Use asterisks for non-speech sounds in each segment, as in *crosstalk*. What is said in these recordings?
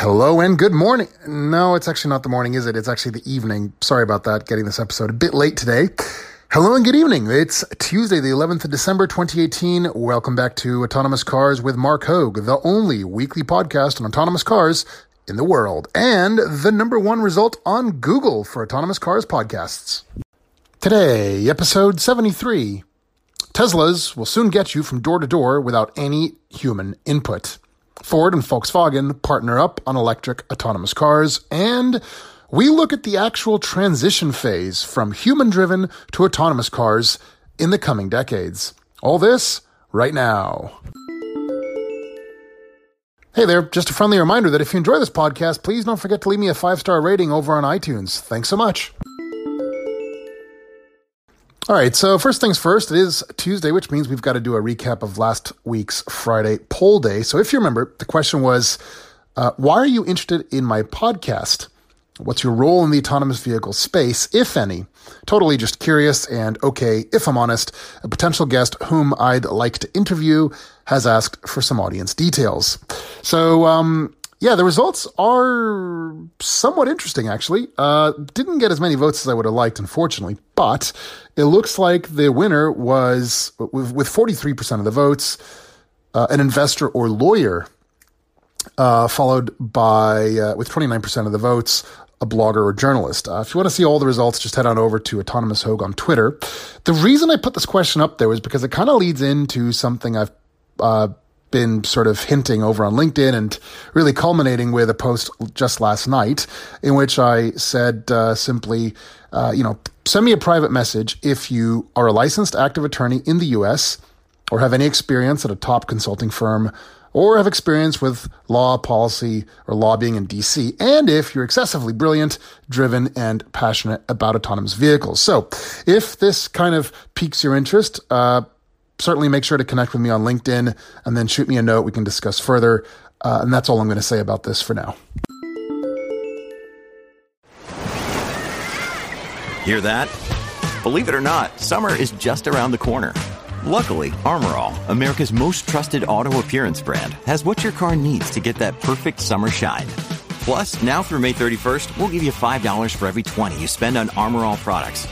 Hello and good morning. No, it's actually not the morning, is it? It's actually the evening. Sorry about that, getting this episode a bit late today. Hello and good evening. It's Tuesday, the 11th of December, 2018. Welcome back to Autonomous Cars with Marc Hoag, the only weekly podcast on autonomous cars in the world, and the number one result on Google for autonomous cars podcasts. Today, episode 73 Teslas will soon get you from door to door without any human input. Ford and Volkswagen partner up on electric autonomous cars, and we look at the actual transition phase from human driven to autonomous cars in the coming decades. All this right now. Hey there, just a friendly reminder that if you enjoy this podcast, please don't forget to leave me a five star rating over on iTunes. Thanks so much. All right, so first things first, it is Tuesday, which means we've got to do a recap of last week's Friday poll day. So if you remember, the question was uh, why are you interested in my podcast? What's your role in the autonomous vehicle space, if any? Totally just curious, and okay, if I'm honest, a potential guest whom I'd like to interview has asked for some audience details. So, um, yeah, the results are somewhat interesting, actually. Uh, didn't get as many votes as I would have liked, unfortunately, but it looks like the winner was, with, with 43% of the votes, uh, an investor or lawyer, uh, followed by, uh, with 29% of the votes, a blogger or journalist. Uh, if you want to see all the results, just head on over to Autonomous Hoag on Twitter. The reason I put this question up there was because it kind of leads into something I've uh, been sort of hinting over on LinkedIn and really culminating with a post just last night in which I said uh, simply, uh, you know, send me a private message if you are a licensed active attorney in the US or have any experience at a top consulting firm or have experience with law, policy, or lobbying in DC, and if you're excessively brilliant, driven, and passionate about autonomous vehicles. So, if this kind of piques your interest, uh, certainly make sure to connect with me on LinkedIn and then shoot me a note. We can discuss further. Uh, and that's all I'm going to say about this for now. Hear that? Believe it or not, summer is just around the corner. Luckily, Armor All, America's most trusted auto appearance brand, has what your car needs to get that perfect summer shine. Plus, now through May 31st, we'll give you $5 for every 20 you spend on Armor All products.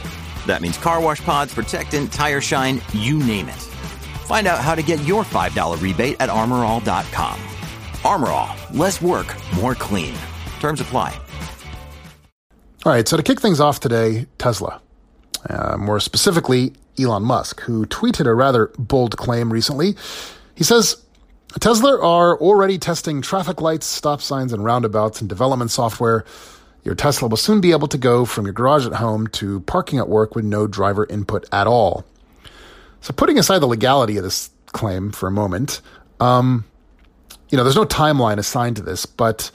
That means car wash pods, protectant, tire shine, you name it. Find out how to get your $5 rebate at armorall.com. Armor All, less work, more clean. Terms apply. All right, so to kick things off today, Tesla. Uh, more specifically, Elon Musk, who tweeted a rather bold claim recently. He says, Tesla are already testing traffic lights, stop signs, and roundabouts in development software. Your Tesla will soon be able to go from your garage at home to parking at work with no driver input at all. So, putting aside the legality of this claim for a moment, um, you know, there's no timeline assigned to this, but,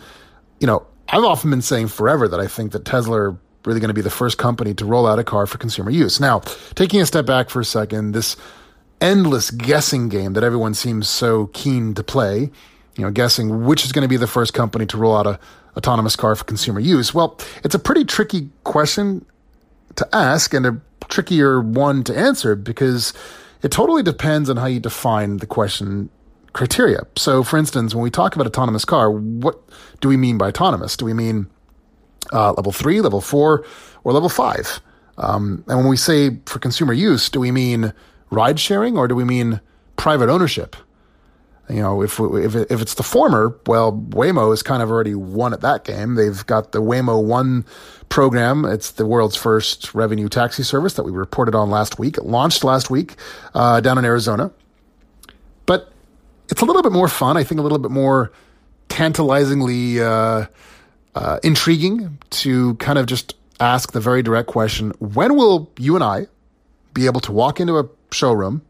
you know, I've often been saying forever that I think that Tesla are really going to be the first company to roll out a car for consumer use. Now, taking a step back for a second, this endless guessing game that everyone seems so keen to play, you know, guessing which is going to be the first company to roll out a autonomous car for consumer use. Well, it's a pretty tricky question to ask and a trickier one to answer because it totally depends on how you define the question criteria. So, for instance, when we talk about autonomous car, what do we mean by autonomous? Do we mean uh, level three, level four, or level five? Um, and when we say for consumer use, do we mean ride sharing or do we mean private ownership? You know, if if if it's the former, well, Waymo has kind of already won at that game. They've got the Waymo One program. It's the world's first revenue taxi service that we reported on last week. It launched last week uh, down in Arizona, but it's a little bit more fun. I think a little bit more tantalizingly uh, uh, intriguing to kind of just ask the very direct question: When will you and I be able to walk into a showroom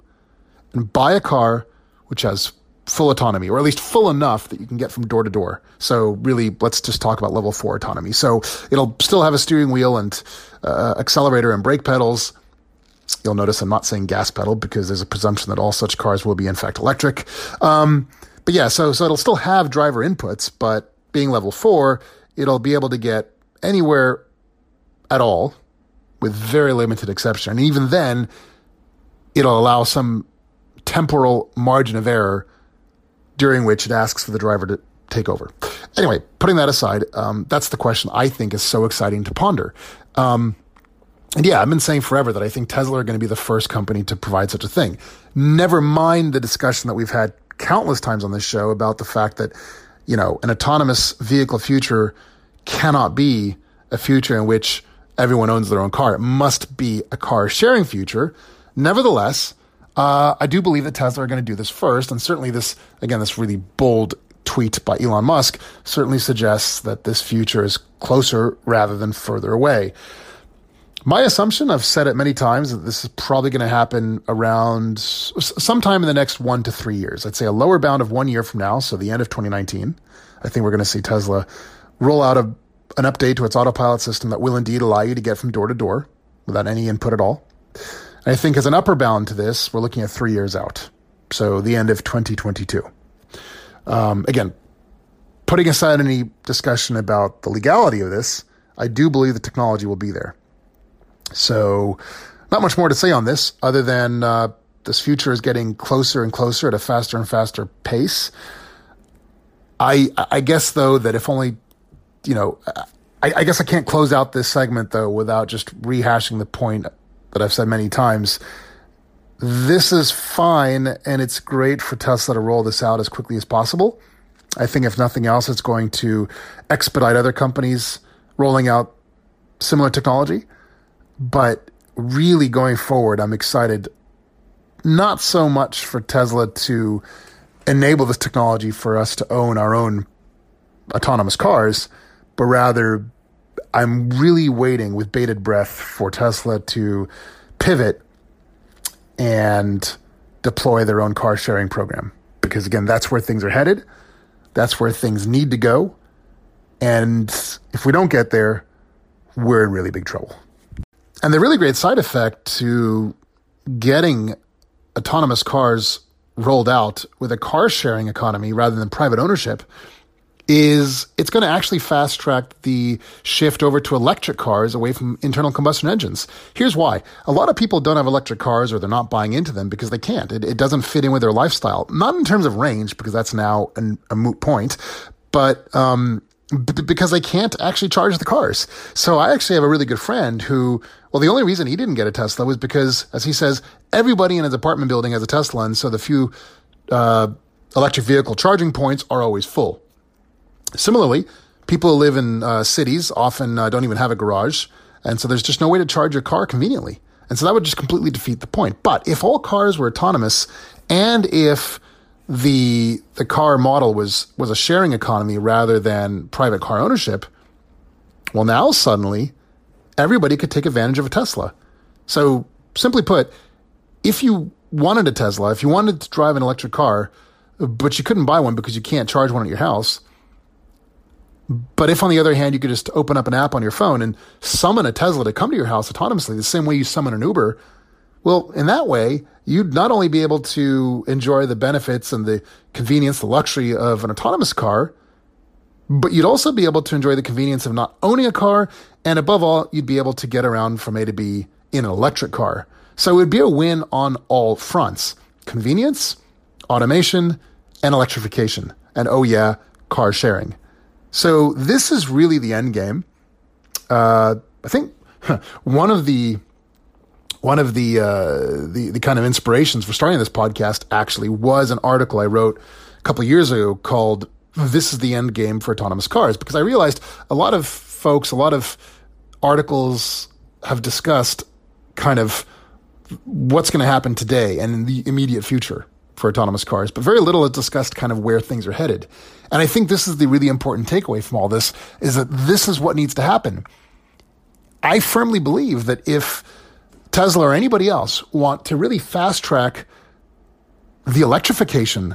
and buy a car which has full autonomy, or at least full enough that you can get from door to door. So really, let's just talk about level four autonomy. So it'll still have a steering wheel and uh, accelerator and brake pedals. You'll notice I'm not saying gas pedal because there's a presumption that all such cars will be in fact electric. Um, but yeah, so so it'll still have driver inputs, but being level four, it'll be able to get anywhere at all, with very limited exception. And even then, it'll allow some temporal margin of error during which it asks for the driver to take over. Anyway, putting that aside, um, that's the question I think is so exciting to ponder. Um, and yeah, I've been saying forever that I think Tesla are going to be the first company to provide such a thing. Never mind the discussion that we've had countless times on this show about the fact that, you know, an autonomous vehicle future cannot be a future in which everyone owns their own car. It must be a car sharing future. Nevertheless, uh, I do believe that Tesla are going to do this first. And certainly this, again, this really bold tweet by Elon Musk certainly suggests that this future is closer rather than further away. My assumption, I've said it many times, that this is probably going to happen around sometime in the next one to three years. I'd say a lower bound of one year from now, so the end of 2019. I think we're going to see Tesla roll out a, an update to its autopilot system that will indeed allow you to get from door to door without any input at all. I think as an upper bound to this, we're looking at three years out. So the end of 2022. Um, again, putting aside any discussion about the legality of this, I do believe the technology will be there. So, not much more to say on this other than uh, this future is getting closer and closer at a faster and faster pace. I I guess though that if only you know I, I guess I can't close out this segment though without just rehashing the point that I've said many times. This is fine and it's great for Tesla to roll this out as quickly as possible. I think if nothing else, it's going to expedite other companies rolling out similar technology. But really going forward, I'm excited not so much for Tesla to enable this technology for us to own our own autonomous cars, but rather I'm really waiting with bated breath for Tesla to pivot and deploy their own car sharing program. Because again, that's where things are headed. That's where things need to go. And if we don't get there, we're in really big trouble. And the really great side effect to getting autonomous cars rolled out with a car sharing economy rather than private ownership is it's going to actually fast track the shift over to electric cars away from internal combustion engines. Here's why. A lot of people don't have electric cars or they're not buying into them because they can't. It, it doesn't fit in with their lifestyle. Not in terms of range, because that's now an, a moot point, but um, b- because they can't actually charge the cars. So I actually have a really good friend who well, the only reason he didn't get a Tesla was because, as he says, everybody in his apartment building has a Tesla, and so the few uh, electric vehicle charging points are always full. Similarly, people who live in uh, cities often uh, don't even have a garage, and so there's just no way to charge your car conveniently. And so that would just completely defeat the point. But if all cars were autonomous, and if the the car model was was a sharing economy rather than private car ownership, well, now suddenly everybody could take advantage of a Tesla. So, simply put, if you wanted a Tesla, if you wanted to drive an electric car, but you couldn't buy one because you can't charge one at your house, but if on the other hand you could just open up an app on your phone and summon a Tesla to come to your house autonomously, the same way you summon an Uber, well, in that way, you'd not only be able to enjoy the benefits and the convenience, the luxury of an autonomous car, but you'd also be able to enjoy the convenience of not owning a car. And above all, you'd be able to get around from A to B in an electric car. So it would be a win on all fronts convenience, automation, and electrification. And oh, yeah, car sharing. So this is really the end game. Uh, I think *laughs* one of the one of the, uh, the the kind of inspirations for starting this podcast actually was an article I wrote a couple years ago called this is the end game for autonomous cars because I realized a lot of folks, a lot of articles have discussed kind of what's going to happen today and in the immediate future for autonomous cars, but very little is discussed kind of where things are headed. And I think this is the really important takeaway from all this is that this is what needs to happen. I firmly believe that if Tesla or anybody else want to really fast track the electrification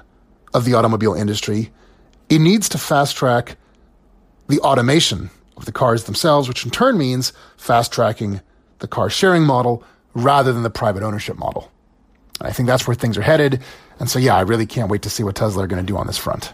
of the automobile industry, it needs to fast track the automation of the cars themselves, which in turn means fast tracking the car sharing model rather than the private ownership model. I think that's where things are headed. And so, yeah, I really can't wait to see what Tesla are going to do on this front.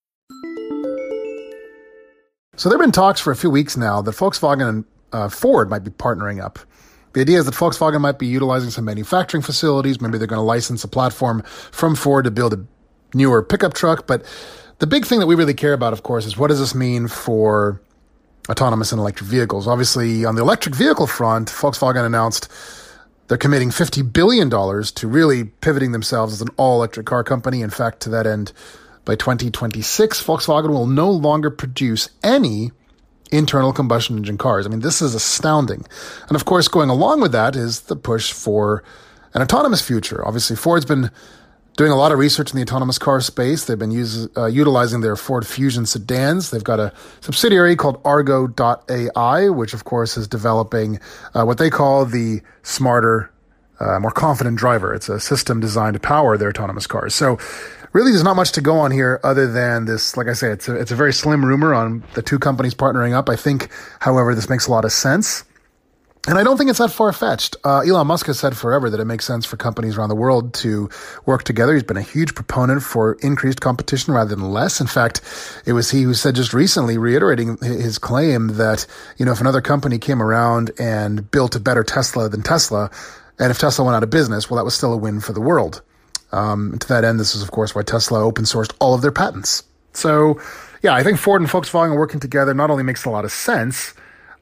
So there have been talks for a few weeks now that Volkswagen and uh, Ford might be partnering up. The idea is that Volkswagen might be utilizing some manufacturing facilities. Maybe they're going to license a platform from Ford to build a newer pickup truck. But the big thing that we really care about, of course, is what does this mean for autonomous and electric vehicles? Obviously, on the electric vehicle front, Volkswagen announced they're committing $50 billion to really pivoting themselves as an all electric car company. In fact, to that end, by 2026, Volkswagen will no longer produce any internal combustion engine cars. I mean, this is astounding. And of course, going along with that is the push for an autonomous future. Obviously, Ford's been doing a lot of research in the autonomous car space. They've been use, uh, utilizing their Ford Fusion sedans. They've got a subsidiary called Argo.ai, which of course is developing uh, what they call the smarter, uh, more confident driver. It's a system designed to power their autonomous cars. So really there's not much to go on here other than this. Like I say, it's a, it's a very slim rumor on the two companies partnering up. I think, however, this makes a lot of sense. And I don't think it's that far fetched. Uh, Elon Musk has said forever that it makes sense for companies around the world to work together. He's been a huge proponent for increased competition rather than less. In fact, it was he who said just recently, reiterating his claim that, you know, if another company came around and built a better Tesla than Tesla, and if Tesla went out of business, well, that was still a win for the world. Um, to that end, this is, of course, why Tesla open sourced all of their patents. So, yeah, I think Ford and Volkswagen working together not only makes a lot of sense,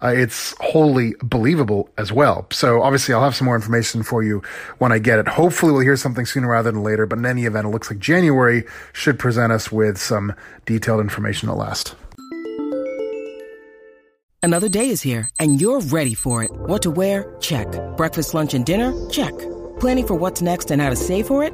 uh, it's wholly believable as well. So obviously, I'll have some more information for you when I get it. Hopefully, we'll hear something sooner rather than later. But in any event, it looks like January should present us with some detailed information at last. Another day is here, and you're ready for it. What to wear? Check. Breakfast, lunch, and dinner? Check. Planning for what's next and how to save for it?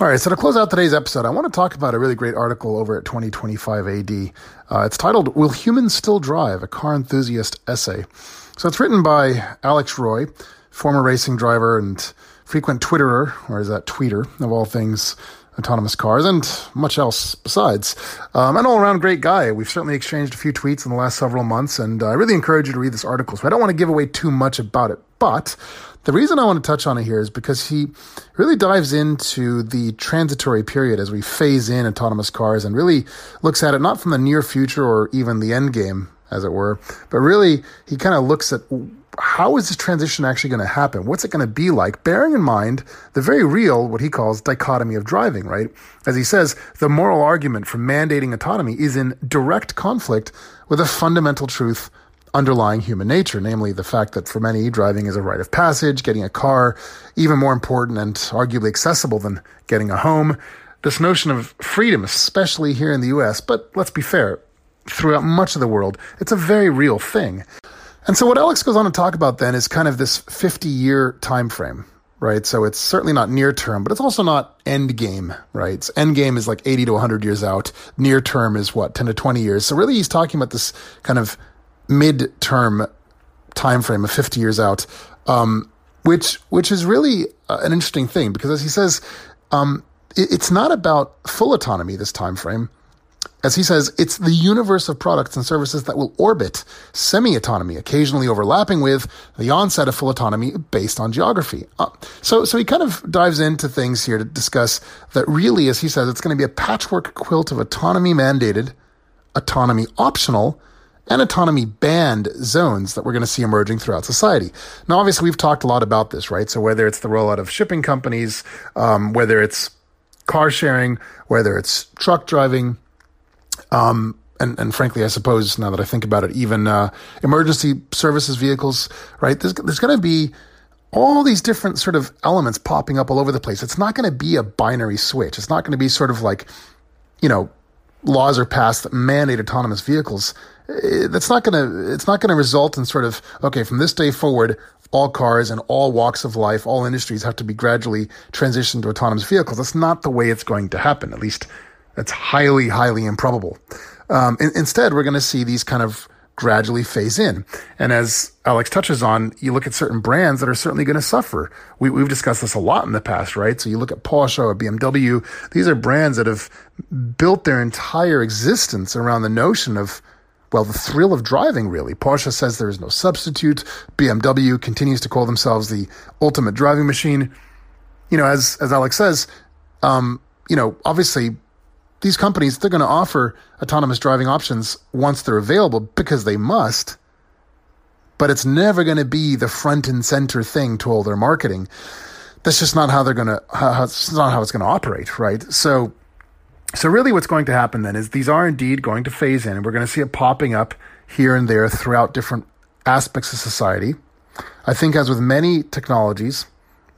All right, so to close out today's episode, I want to talk about a really great article over at 2025 AD. Uh, it's titled, Will Humans Still Drive? A Car Enthusiast Essay. So it's written by Alex Roy, former racing driver and frequent Twitterer, or is that tweeter, of all things autonomous cars and much else besides. Um, an all around great guy. We've certainly exchanged a few tweets in the last several months, and I really encourage you to read this article. So I don't want to give away too much about it, but the reason I want to touch on it here is because he really dives into the transitory period as we phase in autonomous cars and really looks at it not from the near future or even the end game, as it were, but really he kind of looks at how is this transition actually going to happen? What's it going to be like? Bearing in mind the very real, what he calls dichotomy of driving, right? As he says, the moral argument for mandating autonomy is in direct conflict with a fundamental truth underlying human nature, namely the fact that for many, driving is a rite of passage, getting a car, even more important and arguably accessible than getting a home. This notion of freedom, especially here in the US, but let's be fair, throughout much of the world, it's a very real thing. And so what Alex goes on to talk about then is kind of this 50 year time frame, right? So it's certainly not near term, but it's also not end game, right? end game is like 80 to 100 years out. Near term is what, 10 to 20 years. So really he's talking about this kind of mid-term time frame of 50 years out, um, which which is really uh, an interesting thing because as he says, um, it, it's not about full autonomy this time frame. As he says, it's the universe of products and services that will orbit semi-autonomy, occasionally overlapping with the onset of full autonomy based on geography. Uh, so, so he kind of dives into things here to discuss that really, as he says, it's going to be a patchwork quilt of autonomy mandated, autonomy optional, and autonomy banned zones that we're going to see emerging throughout society. Now, obviously, we've talked a lot about this, right? So whether it's the rollout of shipping companies, um, whether it's car sharing, whether it's truck driving, um, and, and frankly, I suppose now that I think about it, even uh, emergency services vehicles, right? There's, there's going to be all these different sort of elements popping up all over the place. It's not going to be a binary switch. It's not going to be sort of like, you know, laws are passed that mandate autonomous vehicles. Eh, that's not going to, it's not going to result in sort of, okay, from this day forward, all cars and all walks of life, all industries have to be gradually transitioned to autonomous vehicles. That's not the way it's going to happen. At least that's highly, highly improbable. Um, in, instead, we're going to see these kind of gradually phase in. And as Alex touches on, you look at certain brands that are certainly going to suffer. We, have discussed this a lot in the past, right? So you look at Porsche or BMW. These are brands that have built their entire existence around the notion of, well, the thrill of driving, really. Porsche says there is no substitute. BMW continues to call themselves the ultimate driving machine. You know, as, as Alex says, um, you know, obviously these companies, they're going to offer autonomous driving options once they're available because they must, but it's never going to be the front and center thing to all their marketing. That's just not how they're going to, it's not how it's going to operate, right? So, so really what's going to happen then is these are indeed going to phase in and we're going to see it popping up here and there throughout different aspects of society. I think as with many technologies,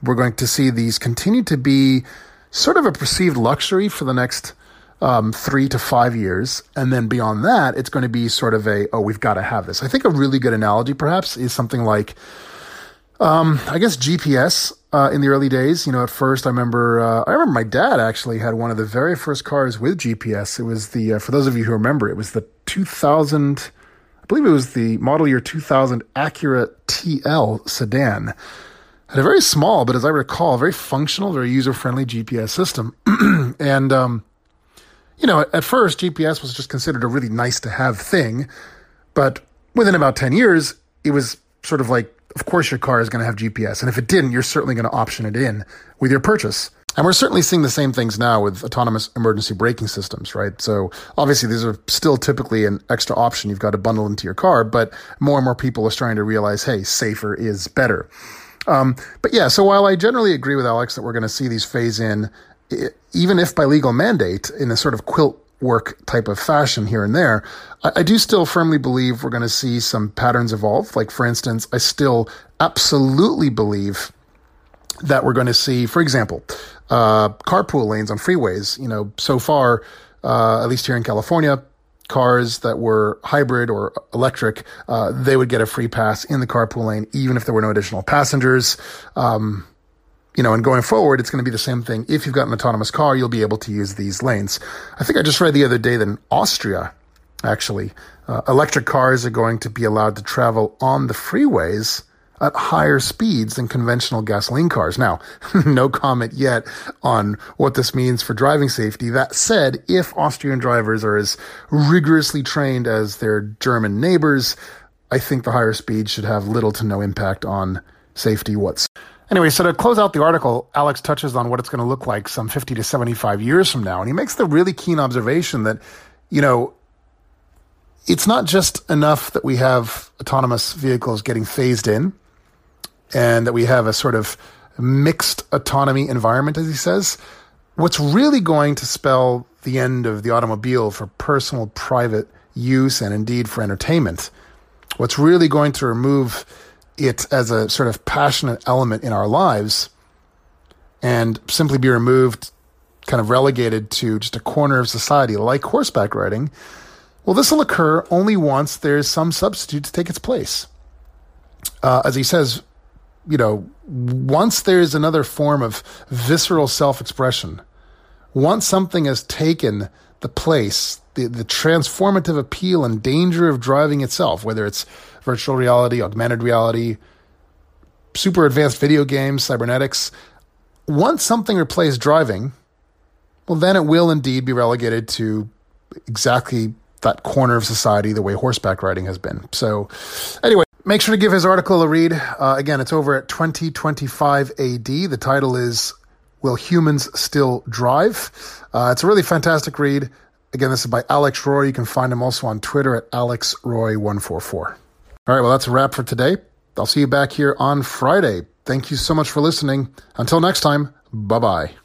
we're going to see these continue to be sort of a perceived luxury for the next um, three to five years. And then beyond that, it's going to be sort of a, oh, we've got to have this. I think a really good analogy perhaps is something like, um, I guess GPS uh, in the early days. You know, at first I remember uh, I remember my dad actually had one of the very first cars with GPS. It was the uh, for those of you who remember, it was the 2000. I believe it was the model year 2000 Acura TL sedan. Had a very small, but as I recall, very functional, very user friendly GPS system. *clears throat* and um, you know, at first, GPS was just considered a really nice to have thing. But within about 10 years, it was sort of like, of course, your car is going to have GPS. And if it didn't, you're certainly going to option it in with your purchase. And we're certainly seeing the same things now with autonomous emergency braking systems, right? So obviously these are still typically an extra option you've got to bundle into your car, but more and more people are starting to realize, hey, safer is better. Um, but yeah, so while I generally agree with Alex that we're going to see these phase in even if by legal mandate in a sort of quilt work type of fashion here and there, I, I do still firmly believe we're going to see some patterns evolve. Like, for instance, I still absolutely believe that we're going to see, for example, uh, carpool lanes on freeways. You know, so far, uh, at least here in California, cars that were hybrid or electric, uh, they would get a free pass in the carpool lane, even if there were no additional passengers. Um, you know, and going forward, it's going to be the same thing. If you've got an autonomous car, you'll be able to use these lanes. I think I just read the other day that in Austria, actually, uh, electric cars are going to be allowed to travel on the freeways at higher speeds than conventional gasoline cars. Now, *laughs* no comment yet on what this means for driving safety. That said, if Austrian drivers are as rigorously trained as their German neighbors, I think the higher speeds should have little to no impact on safety whatsoever. Anyway, so to close out the article, Alex touches on what it's going to look like some 50 to 75 years from now. And he makes the really keen observation that, you know, it's not just enough that we have autonomous vehicles getting phased in and that we have a sort of mixed autonomy environment, as he says. What's really going to spell the end of the automobile for personal, private use and indeed for entertainment, what's really going to remove it as a sort of passionate element in our lives and simply be removed, kind of relegated to just a corner of society like horseback riding, well, this will occur only once there's some substitute to take its place. Uh, as he says, you know, once there's another form of visceral self expression, once something has taken the place, the, the transformative appeal and danger of driving itself, whether it's virtual reality, augmented reality, super advanced video games, cybernetics. Once something replaces driving, well, then it will indeed be relegated to exactly that corner of society the way horseback riding has been. So, anyway, make sure to give his article a read. Uh, again, it's over at 2025 AD. The title is Will Humans Still Drive? Uh, it's a really fantastic read. Again, this is by Alex Roy. You can find him also on Twitter at AlexRoy144. All right, well, that's a wrap for today. I'll see you back here on Friday. Thank you so much for listening. Until next time, bye bye.